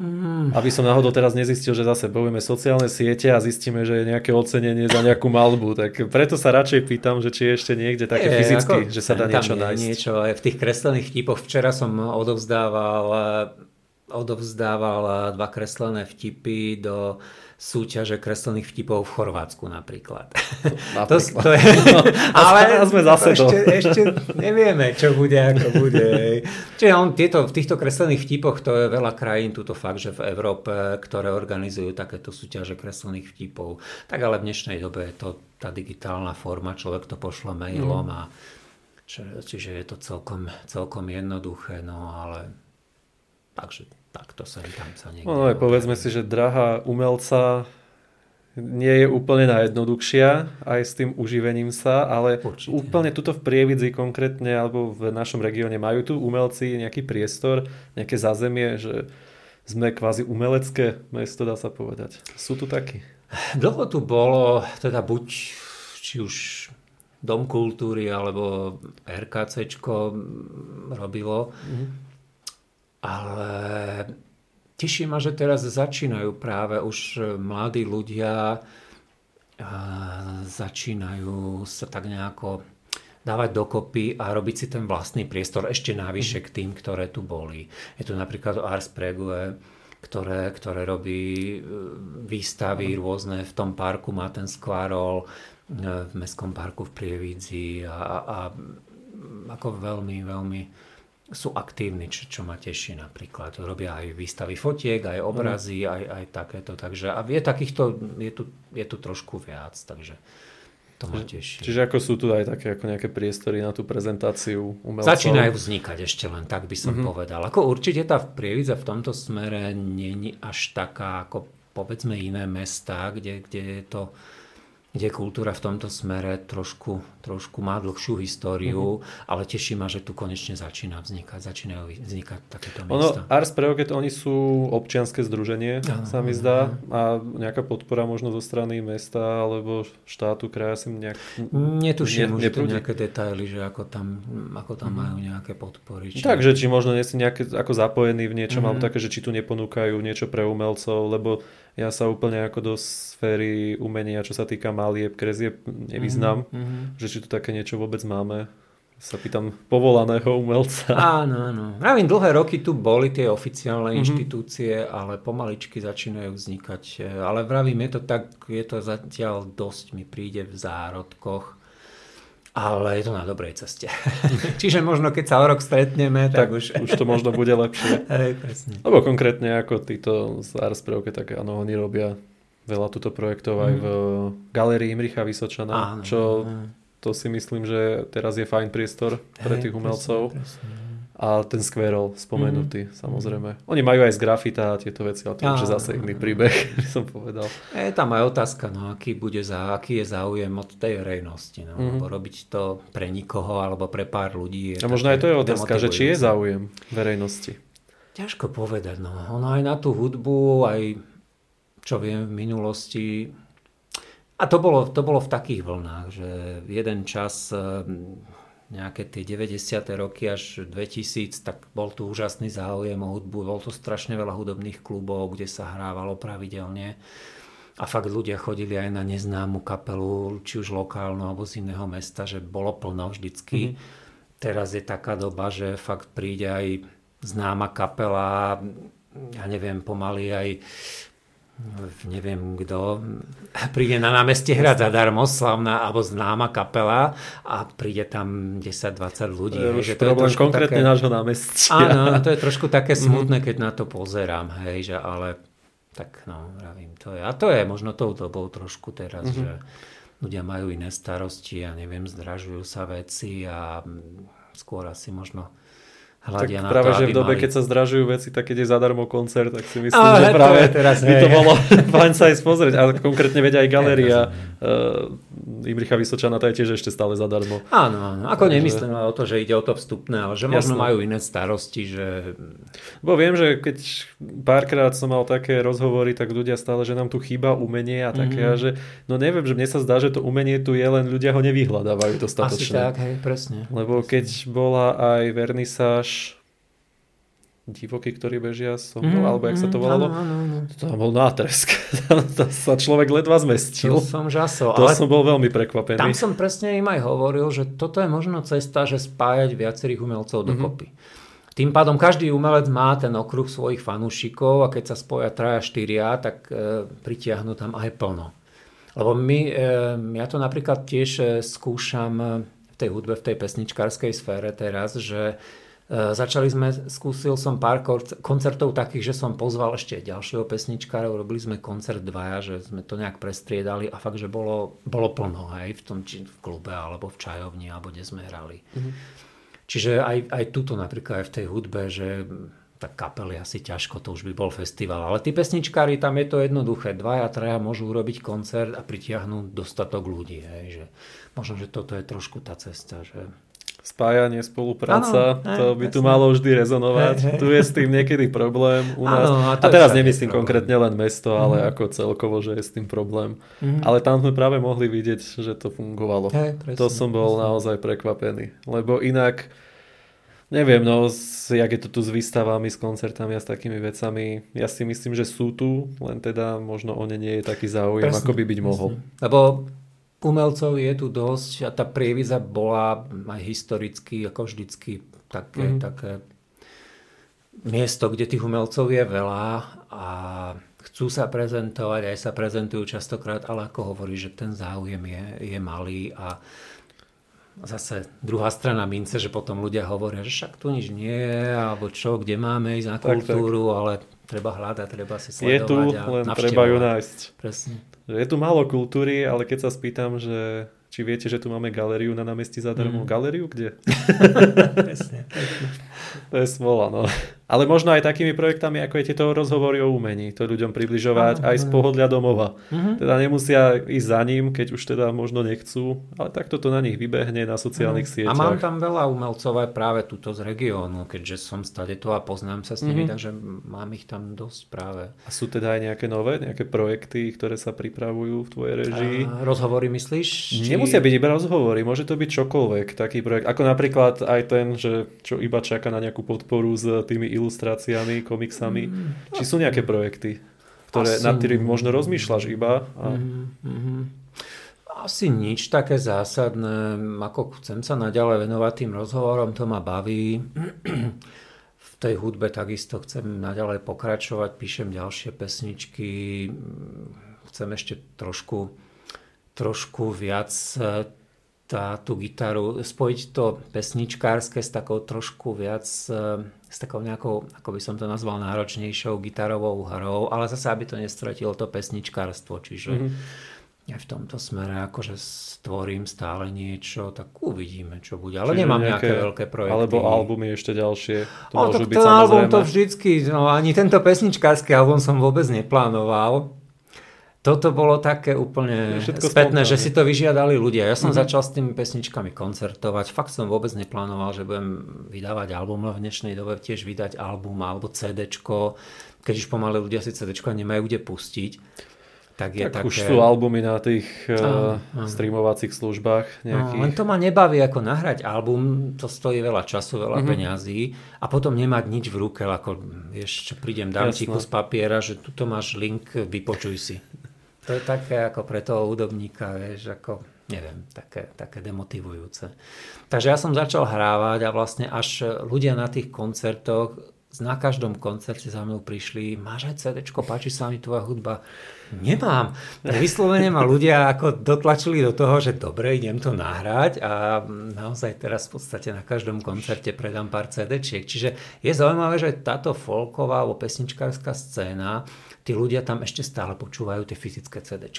Mm. Aby som náhodou teraz nezistil, že zase povieme sociálne siete a zistíme, že je nejaké ocenenie za nejakú malbu. Tak preto sa radšej pýtam, že či je ešte niekde také je, fyzicky, ako, že sa dá niečo nájsť. Niečo, aj v tých kreslených vtipoch. Včera som odovzdával, odovzdával dva kreslené vtipy do súťaže kreslených vtipov v Chorvátsku napríklad. napríklad. To, to je, no, ale sme zase ešte, ešte nevieme, čo bude, ako bude. Čiže on, tieto, v týchto kreslených vtipoch to je veľa krajín, túto fakt, že v Európe, ktoré organizujú takéto súťaže kreslených vtipov. Tak ale v dnešnej dobe je to tá digitálna forma, človek to pošle mailom mm. a či, čiže je to celkom, celkom jednoduché, no ale takže takto sa tam sa niekde... No, povedzme si, že drahá umelca nie je úplne najjednoduchšia aj s tým uživením sa, ale Určite. úplne tuto v Prievidzi konkrétne alebo v našom regióne majú tu umelci nejaký priestor, nejaké zázemie, že sme kvázi umelecké mesto, dá sa povedať. Sú tu takí? Dlho tu bolo, teda buď či už Dom kultúry alebo RKCčko robilo. Mm-hmm ale teší ma, že teraz začínajú práve už mladí ľudia začínajú sa tak nejako dávať dokopy a robiť si ten vlastný priestor ešte navyše k tým, ktoré tu boli. Je tu napríklad Ars Pregue, ktoré, ktoré robí e, výstavy rôzne v tom parku, má ten skvárol e, v Mestskom parku v Prievidzi a, a ako veľmi, veľmi sú aktívni, čo, čo ma teší napríklad. Robia aj výstavy fotiek, aj obrazy, mm. aj, aj takéto. Takže a je takýchto, je tu, je tu trošku viac, takže to ma teší. Čiže ako sú tu aj také ako nejaké priestory na tú prezentáciu umelcov? Začínajú vznikať ešte len, tak by som mm-hmm. povedal. Ako určite tá prievidza v tomto smere není až taká ako povedzme iné mesta, kde, kde je to kde kultúra v tomto smere trošku, trošku má dlhšiu históriu, mm-hmm. ale teší ma, že tu konečne začína vznikať, začínajú vznikať takéto miesta. Ono, Ars Preoget, oni sú občianske združenie, ano, sa mi zdá, a nejaká podpora možno zo strany mesta alebo štátu, kraja si nejak... Netuším ne, už nejaké detaily, že ako tam, ako tam mm-hmm. majú nejaké podpory. Či... Takže či možno nie si nejaké, ako zapojený v niečom, mm-hmm. alebo také, že či tu neponúkajú niečo pre umelcov, lebo ja sa úplne ako do sféry umenia, čo sa týka malieb, krezieb, nevyznám, mm-hmm. že či tu také niečo vôbec máme. Sa pýtam povolaného umelca. Áno, áno. Pravím, dlhé roky tu boli tie oficiálne mm-hmm. inštitúcie, ale pomaličky začínajú vznikať. Ale vravím, je to tak, je to zatiaľ dosť mi príde v zárodkoch ale je to na dobrej ceste. Čiže možno keď sa o rok stretneme, tak, tak už... už to možno bude lepšie. Hej, presne. Lebo konkrétne ako títo z Ars Prevke, tak áno, oni robia veľa túto projektov mm. aj v Galerii Imricha Vysočana, áno, čo áno. to si myslím, že teraz je fajn priestor pre Hej, tých umelcov. Presne, presne. A ten Squirrel spomenutý, mm. samozrejme. Oni majú aj z grafita a tieto veci, ale to je zase iný príbeh, by som povedal. Je tam aj otázka, no, aký, bude za, aký je záujem od tej verejnosti. No, mm. robiť to pre nikoho alebo pre pár ľudí. A možno aj to je otázka, že či je záujem verejnosti. Ťažko povedať. No. Ono aj na tú hudbu, aj čo viem v minulosti, a to bolo, to bolo v takých vlnách, že jeden čas nejaké tie 90. roky až 2000, tak bol tu úžasný záujem o hudbu, bol to strašne veľa hudobných klubov, kde sa hrávalo pravidelne. A fakt ľudia chodili aj na neznámu kapelu, či už lokálnu alebo z iného mesta, že bolo plno vždycky. Mm-hmm. Teraz je taká doba, že fakt príde aj známa kapela, ja neviem, pomaly aj neviem kto, príde na námestie hrať zadarmo, slavná alebo známa kapela a príde tam 10-20 ľudí. Je že to problém je konkrétne také... nášho námestia. Áno, to je trošku také mhm. smutné, keď na to pozerám, hej, že ale tak no, vravím, to je. A to je možno tou dobou trošku teraz, mm-hmm. že ľudia majú iné starosti a neviem, zdražujú sa veci a skôr asi možno hľadia tak na práve, to, že v dobe, mali... keď sa zdražujú veci, tak keď je zadarmo koncert, tak si myslím, Ale že práve to teraz, by to bolo fajn sa aj pozrieť. Ale konkrétne veď aj galéria uh, Imricha Vysočana, to je tiež ešte stále zadarmo. Áno, áno. Ako Takže... nemyslím o to, že ide o to vstupné, ale že možno Jasne. majú iné starosti, že... Bo viem, že keď párkrát som mal také rozhovory, tak ľudia stále, že nám tu chýba umenie a také, mm-hmm. že no neviem, že mne sa zdá, že to umenie tu je, len ľudia ho nevyhľadávajú dostatočne. Asi tak, hej, presne. Lebo keď bola aj vernisáž divoký, ktorý bežia so mnou, mm, alebo jak mm, sa to volalo. Áno, áno, áno. To bol nátresk. to sa človek ledva zmestil. To som žasol. To ale som bol veľmi prekvapený. Tam som presne im aj hovoril, že toto je možno cesta, že spájať viacerých umelcov mm-hmm. dokopy. Tým pádom každý umelec má ten okruh svojich fanúšikov a keď sa spoja traja, štyria, tak e, pritiahnu tam aj plno. Lebo my, e, ja to napríklad tiež e, skúšam e, v tej hudbe, v tej pesničkárskej sfére teraz, že začali sme, skúsil som pár koncertov takých, že som pozval ešte ďalšieho pesničkára, robili sme koncert dvaja, že sme to nejak prestriedali a fakt, že bolo, bolo plno aj v tom či v klube alebo v čajovni alebo kde sme hrali. Mm-hmm. Čiže aj, aj tuto napríklad aj v tej hudbe, že tak kapely asi ťažko, to už by bol festival. Ale tí pesničkári, tam je to jednoduché. Dvaja, traja môžu urobiť koncert a pritiahnuť dostatok ľudí. Hej, že možno, že toto je trošku tá cesta, že spájanie, spolupráca, ano, to by tu malo vždy rezonovať. Hej, hej. Tu je s tým niekedy problém u nás. Ano, a, a teraz nemyslím problém. konkrétne len mesto, ale mm. ako celkovo, že je s tým problém. Mm. Ale tam sme práve mohli vidieť, že to fungovalo. Hej, presne, to som bol presne. naozaj prekvapený. Lebo inak, neviem, no, jak je to tu s výstavami, s koncertami a s takými vecami, ja si myslím, že sú tu, len teda možno o ne nie je taký záujem, presne, ako by byť presne. mohol. Lebo umelcov je tu dosť a tá prieviza bola aj historicky ako vždycky také, mm. také miesto, kde tých umelcov je veľa a chcú sa prezentovať, aj sa prezentujú častokrát, ale ako hovorí, že ten záujem je, je malý a zase druhá strana mince, že potom ľudia hovoria, že však tu nič nie je, alebo čo, kde máme ísť na kultúru, tak, tak. ale treba hľadať, treba si sledovať. Je tu, a len treba ju nájsť. Presne. Je tu málo kultúry, ale keď sa spýtam, že či viete, že tu máme galériu na námestí zadarmo. Mm. Galériu kde? presne, presne. To je smola, no. Ale možno aj takými projektami, ako je tieto rozhovory o umení, to ľuďom približovať aj z pohodlia domova. Mm-hmm. Teda nemusia ísť za ním, keď už teda možno nechcú, ale takto to na nich vybehne na sociálnych mm. sieťach. A mám tam veľa umelcov aj práve túto z regiónu, keďže som stade to a poznám sa s nimi, mm-hmm. takže mám ich tam dosť práve. A sú teda aj nejaké nové, nejaké projekty, ktoré sa pripravujú v tvojej režii? A rozhovory myslíš? Či... Nemusia byť iba rozhovory, môže to byť čokoľvek, taký projekt. Ako napríklad aj ten, že čo iba čaká na nejakú podporu s tými ilustráciami, komiksami. Mm, Či sú nejaké projekty, ktoré, Asi... nad ktorými možno rozmýšľaš iba? A... Mm-hmm. Asi nič také zásadné. Ako chcem sa naďalej venovať tým rozhovorom, to ma baví. V tej hudbe takisto chcem naďalej pokračovať, píšem ďalšie pesničky. Chcem ešte trošku, trošku viac tá, tú gitaru, spojiť to pesničkárske s takou trošku viac, eh, s takou nejakou, ako by som to nazval, náročnejšou gitarovou hrou, ale zase, aby to nestratilo to pesničkárstvo, čiže mm-hmm. aj v tomto smere akože stvorím stále niečo, tak uvidíme, čo bude. Ale Čiže nemám nejaké, nejaké veľké projekty. Alebo albumy ešte ďalšie. To o, môžu tak byť ten samozrejme. album to vždycky, no ani tento pesničkársky album som vôbec neplánoval. Toto bolo také úplne spätné, že si to vyžiadali ľudia. Ja som mm-hmm. začal s tými pesničkami koncertovať. Fakt som vôbec neplánoval, že budem vydávať album, v dnešnej dobe tiež vydať album alebo CDčko, keď už pomaly ľudia si CDčko nemajú kde pustiť tak je tak také... už sú albumy na tých uh, streamovacích službách nejakých. No, len to ma nebaví ako nahrať album, to stojí veľa času, veľa mm-hmm. peňazí a potom nemať nič v ruke, ako vieš, prídem, dám ti kus papiera, že tuto máš link, vypočuj si. To je také ako pre toho údobníka, vieš, ako neviem, také, také demotivujúce. Takže ja som začal hrávať a vlastne až ľudia na tých koncertoch na každom koncerte za mnou prišli, máš aj CD, páči sa mi tvoja hudba? Nemám. Vyslovene ma ľudia ako dotlačili do toho, že dobre, idem to nahrať a naozaj teraz v podstate na každom koncerte predám pár cd Čiže je zaujímavé, že táto folková alebo pesničkárska scéna, tí ľudia tam ešte stále počúvajú tie fyzické cd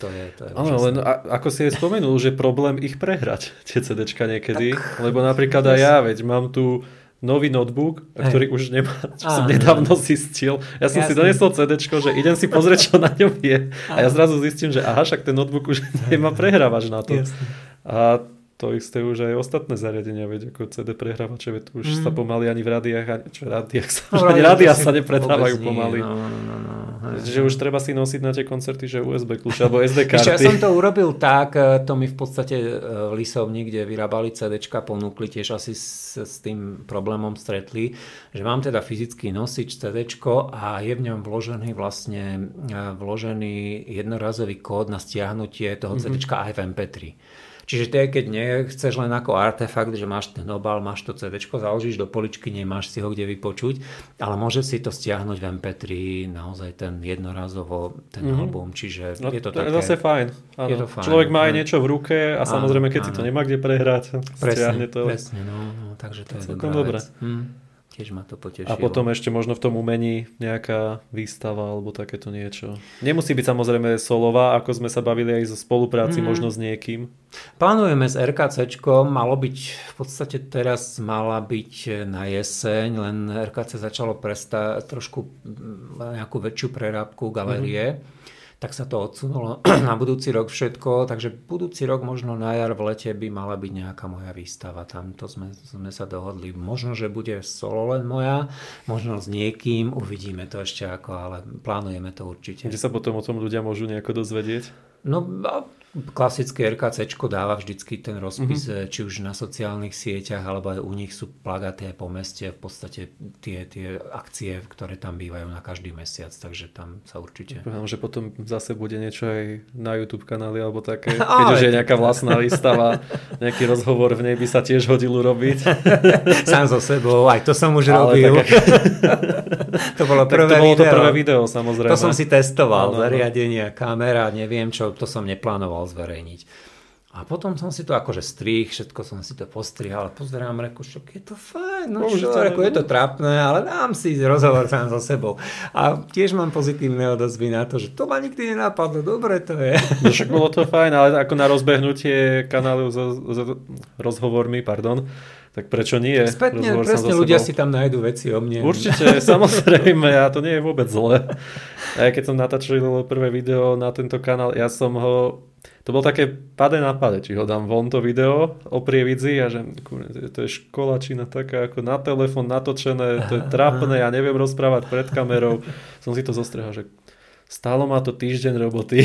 to je, to je Áno, len a, ako si aj spomenul, že problém ich prehrať tie cd niekedy, tak, lebo napríklad aj ja, veď mám tu nový notebook, Hej. ktorý už nemá, čo som nedávno zistil. Ja som Jasne. si donesol CD, že idem si pozrieť, čo na ňom je. A ja zrazu zistím, že aha, však ten notebook už nemá prehrávač na to. Jasne. A to isté už aj ostatné zariadenia, veď ako CD prehrávače, veď už mm. sa pomaly ani v rádiách, ani, čo v rádiách sa, no, ani rádia sa nepredávajú pomaly. No, no, no, no. Že už treba si nosiť na tie koncerty, že USB kľúč alebo SD karty. Ešte ja som to urobil tak, e, to mi v podstate e, v Lisovni, kde vyrábali CDčka, ponúkli, tiež asi s, s tým problémom stretli, že mám teda fyzický nosič CDčko a je v ňom vložený vlastne e, vložený jednorazový kód na stiahnutie toho mm-hmm. CDčka aj v MP3. Čiže ty, keď nechceš len ako artefakt, že máš ten obal, máš to CD, založíš do poličky, nemáš si ho kde vypočuť, ale môže si to stiahnuť v MP3, naozaj ten jednorazovo, ten mm-hmm. album, čiže no, je to, to také... je zase fajn. Je to fajn. Človek má aj niečo v ruke a áno, samozrejme, keď áno. si to nemá kde prehrať, presne, stiahne to. Presne, no, no takže to, to je dobrá vec. Hm. Tiež ma to potešilo. A potom ešte možno v tom umení nejaká výstava alebo takéto niečo. Nemusí byť samozrejme solová, ako sme sa bavili aj zo spolupráci mm. možno s niekým. Plánujeme s RKCčkom, malo byť, v podstate teraz mala byť na jeseň, len RKC začalo presta trošku nejakú väčšiu prerábku galerie. Mm tak sa to odsunulo na budúci rok všetko, takže budúci rok možno na jar v lete by mala byť nejaká moja výstava. Tam to sme, sme sa dohodli. Možno, že bude solo len moja, možno s niekým, uvidíme to ešte ako, ale plánujeme to určite. Kde sa potom o tom ľudia môžu nejako dozvedieť? No, klasické RKC dáva vždycky ten rozpis, mm-hmm. či už na sociálnych sieťach, alebo aj u nich sú plagaty aj po meste, v podstate tie, tie akcie, ktoré tam bývajú na každý mesiac, takže tam sa určite... Poviem, že potom zase bude niečo aj na YouTube kanáli, alebo také, keď už je nejaká vlastná výstava, nejaký rozhovor v nej by sa tiež hodil urobiť. Sám so sebou, aj to som už Ale robil. Tak, to bolo prvé to bolo video. to prvé video, samozrejme. To som si testoval, zariadenie, kamera, neviem čo, to som neplánoval zverejniť. A potom som si to akože strih, všetko som si to postrihal, pozerám, reku, čo je to fajn, no čo, reku, je to trápne, ale dám si rozhovor sám so sebou. A tiež mám pozitívne odozvy na to, že to ma nikdy nenapadlo, dobre to je. No však bolo to fajn, ale ako na rozbehnutie kanálu so, so rozhovormi, pardon, tak prečo nie? Spätne, presne ľudia si tam nájdú veci o mne. Určite, samozrejme, a to nie je vôbec zle. A ja keď som natáčal prvé video na tento kanál, ja som ho to bolo také pade na pade, či ho dám von to video o prievidzi a že to je školačina taká ako na telefon natočené, to je trápne, ja neviem rozprávať pred kamerou. Som si to zostrehal, že stálo ma to týždeň roboty.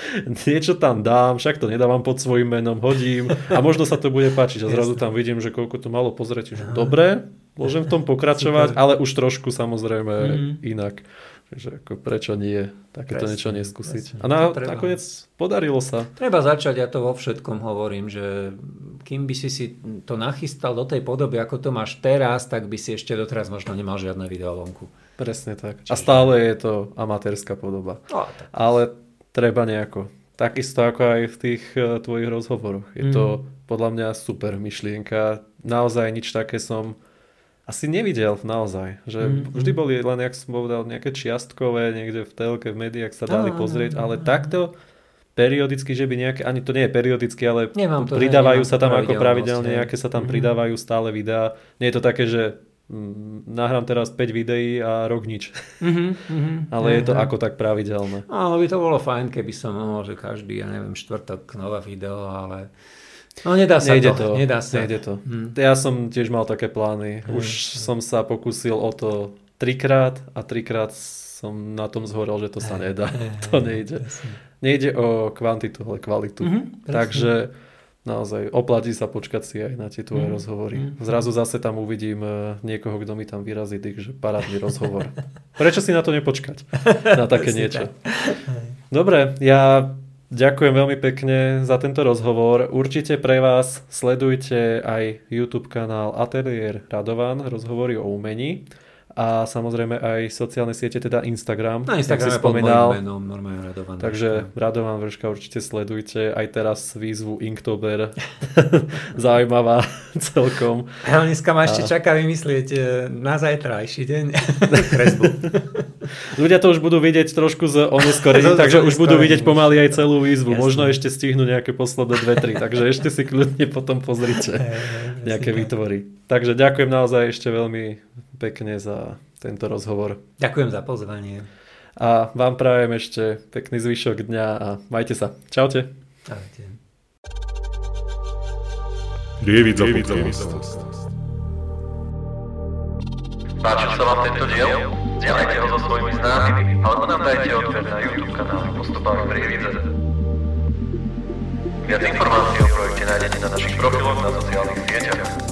Niečo tam dám, však to nedávam pod svojim menom, hodím a možno sa to bude páčiť a zrazu tam vidím, že koľko to malo pozrieť, že dobre, môžem v tom pokračovať, ale už trošku samozrejme mm-hmm. inak. Takže ako prečo nie takéto presne, niečo neskúsiť. Presne. A na, nakoniec podarilo sa. Treba začať, ja to vo všetkom hovorím, že kým by si si to nachystal do tej podoby, ako to máš teraz, tak by si ešte doteraz možno nemal žiadne video vonku. Presne tak. Čiže... A stále je to amatérska podoba. No, tak. Ale treba nejako. Takisto ako aj v tých uh, tvojich rozhovoroch. Je mm. to mhm. podľa mňa super myšlienka. Naozaj nič také som asi nevidel naozaj. Že mm-hmm. Vždy boli len, jak som povedal, nejaké čiastkové, niekde v telke, v médiách sa dali pozrieť, ale takto periodicky, že by nejaké, ani to nie je periodicky, ale Nemám to, pridávajú nemám sa tam ako pravidelne, nejaké sa tam Mhm. pridávajú stále videá. Nie je to také, že mm, nahrám teraz 5 videí a rok nič. Mhm, mhm. Ale je to Aha. ako tak pravidelné. Áno, by to bolo fajn, keby som mohol, že každý, ja neviem, štvrtok nové video, ale no nedá sa Nejde to, to, nedá sa. nejde to. Hm. Ja som tiež mal také plány. Hm. Už som sa pokúsil o to trikrát a trikrát som na tom zhorel, že to sa Hej, nedá. hej, To hej, nejde. presne. Nejde o kvantitu, ale kvalitu. Mhm, presne. Takže naozaj oplatí sa počkať si aj na tie tvoje Mhm, rozhovory. mhm. Zrazu zase tam uvidím eh, niekoho, kto mi tam vyrazí dyk, že parádny rozhovor. Prečo si na to nepočkať? Na také niečo. Dobre, ja ďakujem veľmi pekne za tento rozhovor. Určite pre vás sledujte aj YouTube kanál Atelier Radovan, rozhovory o umení a samozrejme aj sociálne siete, teda Instagram, Na jak si Instagrame pod menom, normálne radované. Takže Radovan Vrška určite sledujte. Aj teraz výzvu Inktober. Zaujímavá celkom. Ale dneska ma ešte A- čaká vymyslieť e, na zajtrajší deň kresbu. Ľudia to už budú vidieť trošku z oneskorením, Z takže už budú vidieť pomaly aj celú výzvu. Jasné. Možno ešte stihnú nejaké posledné dve, tri. Takže ešte si kľudne potom pozrite nejaké výtvory. Takže ďakujem naozaj ešte veľmi pekne za tento rozhovor. Ďakujem za pozvanie. A vám prajem ešte pekný zvyšok dňa a majte sa. Čaute. Ahojte. Prievidza podcast. Páčil sa vám tento diel? Zdieľajte ho so svojimi známymi alebo nám dajte odber na YouTube kanál Postupami Prievidze. Viac informácií o projekte nájdete na našich profiloch na sociálnych sieťach.